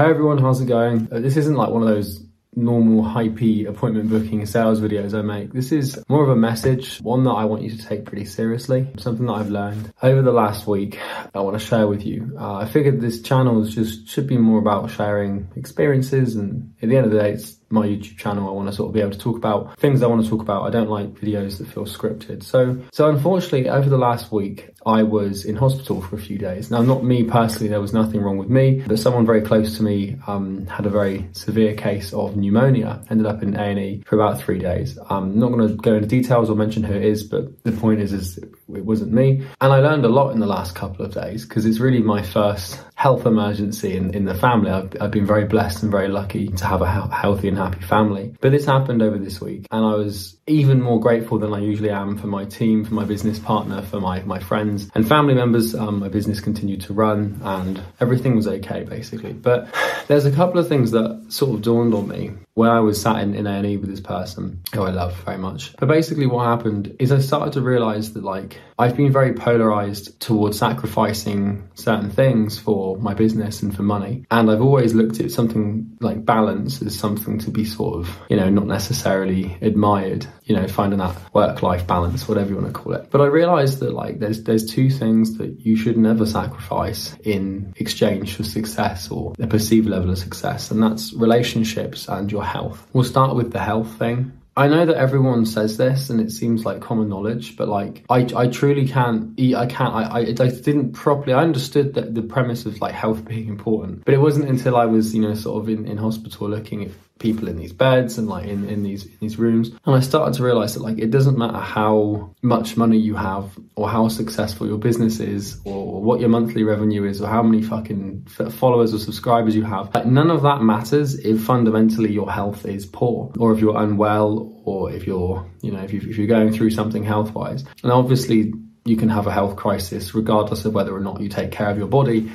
Hey everyone, how's it going? Uh, this isn't like one of those normal hypey appointment booking sales videos I make. This is more of a message, one that I want you to take pretty seriously, something that I've learned over the last week I want to share with you. Uh, I figured this channel is just should be more about sharing experiences and at the end of the day it's my YouTube channel, I want to sort of be able to talk about things I want to talk about. I don't like videos that feel scripted. So, so unfortunately, over the last week, I was in hospital for a few days. Now, not me personally, there was nothing wrong with me, but someone very close to me um, had a very severe case of pneumonia. Ended up in A&E for about three days. I'm not going to go into details or mention who it is, but the point is, is it wasn't me. And I learned a lot in the last couple of days because it's really my first health emergency in, in the family. I've, I've been very blessed and very lucky to have a healthy and happy family. But this happened over this week, and I was even more grateful than I usually am for my team, for my business partner, for my, my friends and family members. Um, my business continued to run, and everything was okay, basically. But there's a couple of things that sort of dawned on me when I was sat in, in A&E with this person who I love very much. But basically what happened is I started to realize that like I've been very polarized towards sacrificing certain things for my business and for money. And I've always looked at something like balance as something to be sort of, you know, not necessarily admired, you know, finding that work-life balance, whatever you want to call it. But I realized that like there's there's two things that you should never sacrifice in exchange for success or a perceived level of success. And that's relationships and your health. We'll start with the health thing. I know that everyone says this and it seems like common knowledge, but like I, I truly can't eat. I can't. I, I, I didn't properly. I understood that the premise of like health being important, but it wasn't until I was you know sort of in, in hospital looking at people in these beds and like in, in these in these rooms. And i started to realize that like it doesn't matter how much money you have or how successful your business is or what your monthly revenue is or how many fucking followers or subscribers you have like none of that matters if fundamentally your health is poor or if you're unwell or if you're you know if, you, if you're going through something health wise and obviously you can have a health crisis regardless of whether or not you take care of your body.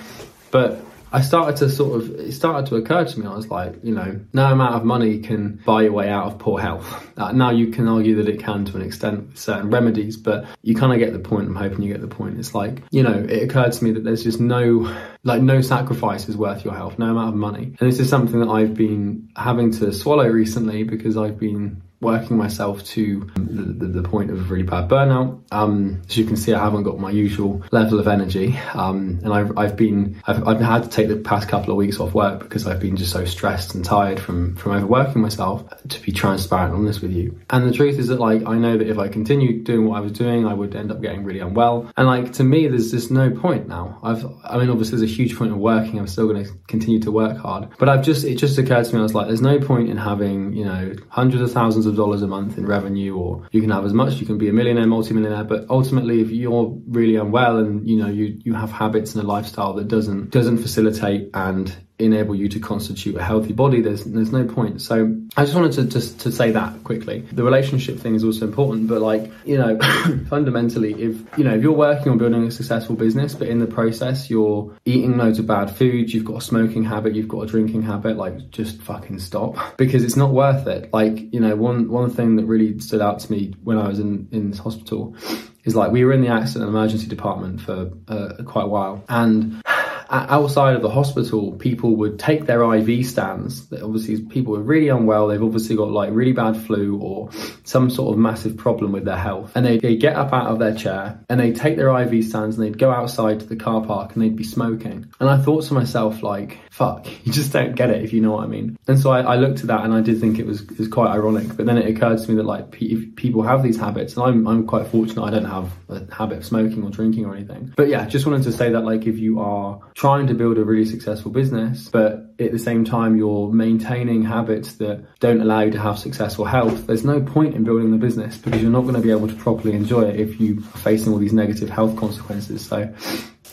But I started to sort of, it started to occur to me. I was like, you know, no amount of money can buy your way out of poor health. Uh, now you can argue that it can to an extent with certain remedies, but you kind of get the point. I'm hoping you get the point. It's like, you know, it occurred to me that there's just no, like, no sacrifice is worth your health, no amount of money. And this is something that I've been having to swallow recently because I've been working myself to the, the, the, point of really bad burnout. Um, as you can see, I haven't got my usual level of energy, um, and I've, I've been I've, I've had to take the past couple of weeks off work because I've been just so stressed and tired from from overworking myself. To be transparent and honest with you, and the truth is that like I know that if I continue doing what I was doing, I would end up getting really unwell. And like to me, there's just no point now. I've I mean, obviously, there's a huge point of working. I'm still going to continue to work hard, but I've just it just occurred to me. I was like, there's no point in having you know hundreds of thousands of dollars a month in revenue, or you can have as much. You can be a millionaire, multimillionaire, but ultimately, if you're really unwell and you know you you have habits and a lifestyle that doesn't doesn't facilitate and enable you to constitute a healthy body there's there's no point. So i just wanted to just to say that quickly. The relationship thing is also important but like you know fundamentally if you know if you're working on building a successful business but in the process you're eating loads of bad food you've got a smoking habit you've got a drinking habit like just fucking stop. Because it's not worth it. Like you know one one thing that really stood out to me when i was in in this hospital is like we were in the accident emergency department for uh, quite a while. And outside of the hospital, people would take their IV stands. Obviously, people are really unwell. They've obviously got like really bad flu or some sort of massive problem with their health. And they, they get up out of their chair and they take their IV stands and they'd go outside to the car park and they'd be smoking. And I thought to myself, like, fuck, you just don't get it if you know what I mean. And so I, I looked at that and I did think it was, it was quite ironic. But then it occurred to me that like pe- people have these habits, and I'm, I'm quite fortunate I don't have a habit of smoking or drinking or anything. But yeah, just wanted to say that like if you are trying to build a really successful business, but at the same time you're maintaining habits that don't allow you to have successful health, there's no point in building the business because you're not going to be able to properly enjoy it if you are facing all these negative health consequences. So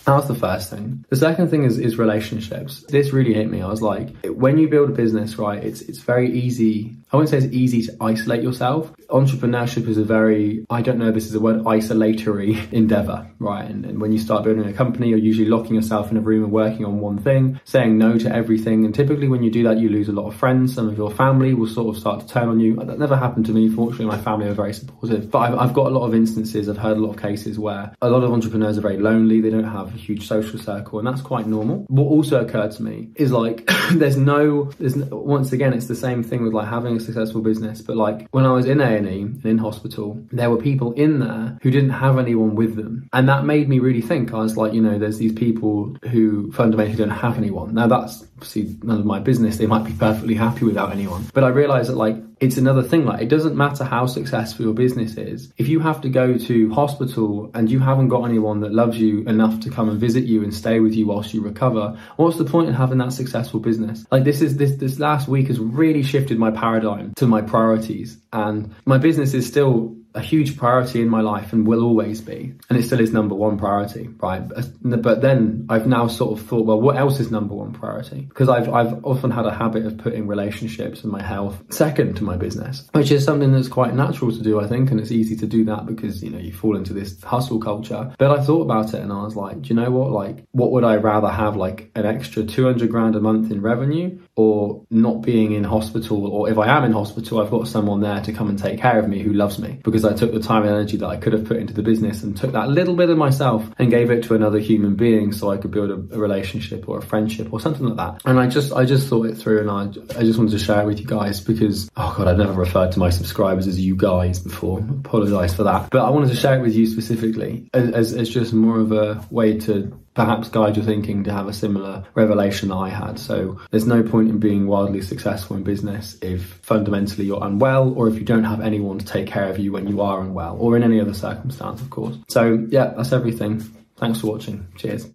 that's the first thing. The second thing is, is relationships. This really hit me. I was like, when you build a business, right, it's it's very easy. I wouldn't say it's easy to isolate yourself. entrepreneurship is a very, I don't know, this is a word, isolatory endeavor, right? And, and when you start building a company, you're usually locking yourself in a room and working on one thing, saying no to everything. And typically when you do that, you lose a lot of friends. Some of your family will sort of start to turn on you. That never happened to me. Fortunately, my family are very supportive. But I've, I've got a lot of instances, I've heard a lot of cases where a lot of entrepreneurs are very lonely. They don't have a huge social circle and that's quite normal. What also occurred to me is like, there's no, there's no, once again, it's the same thing with like having successful business. But like when I was in A&E and in hospital, there were people in there who didn't have anyone with them. And that made me really think. I was like, you know, there's these people who fundamentally don't have anyone. Now that's obviously none of my business. They might be perfectly happy without anyone. But I realized that like it's another thing. Like it doesn't matter how successful your business is. If you have to go to hospital and you haven't got anyone that loves you enough to come and visit you and stay with you whilst you recover, what's the point in having that successful business? Like this is this this last week has really shifted my paradigm to my priorities. And my business is still a huge priority in my life and will always be. And it still is number one priority, right? But then I've now sort of thought, well, what else is number one priority? Because I've, I've often had a habit of putting relationships and my health second to my business, which is something that's quite natural to do, I think. And it's easy to do that because, you know, you fall into this hustle culture. But I thought about it and I was like, do you know what? Like, what would I rather have? Like an extra 200 grand a month in revenue or not being in hospital? Or if I am in hospital, I've got someone there to come and take care of me who loves me because because I took the time and energy that I could have put into the business and took that little bit of myself and gave it to another human being so I could build a, a relationship or a friendship or something like that. And I just I just thought it through and I I just wanted to share it with you guys because oh god I've never referred to my subscribers as you guys before. Apologise for that. But I wanted to share it with you specifically as, as, as just more of a way to perhaps guide your thinking to have a similar revelation that I had. So there's no point in being wildly successful in business if fundamentally you're unwell or if you don't have anyone to take care of you when you are unwell or in any other circumstance, of course. So yeah, that's everything. Thanks for watching. Cheers.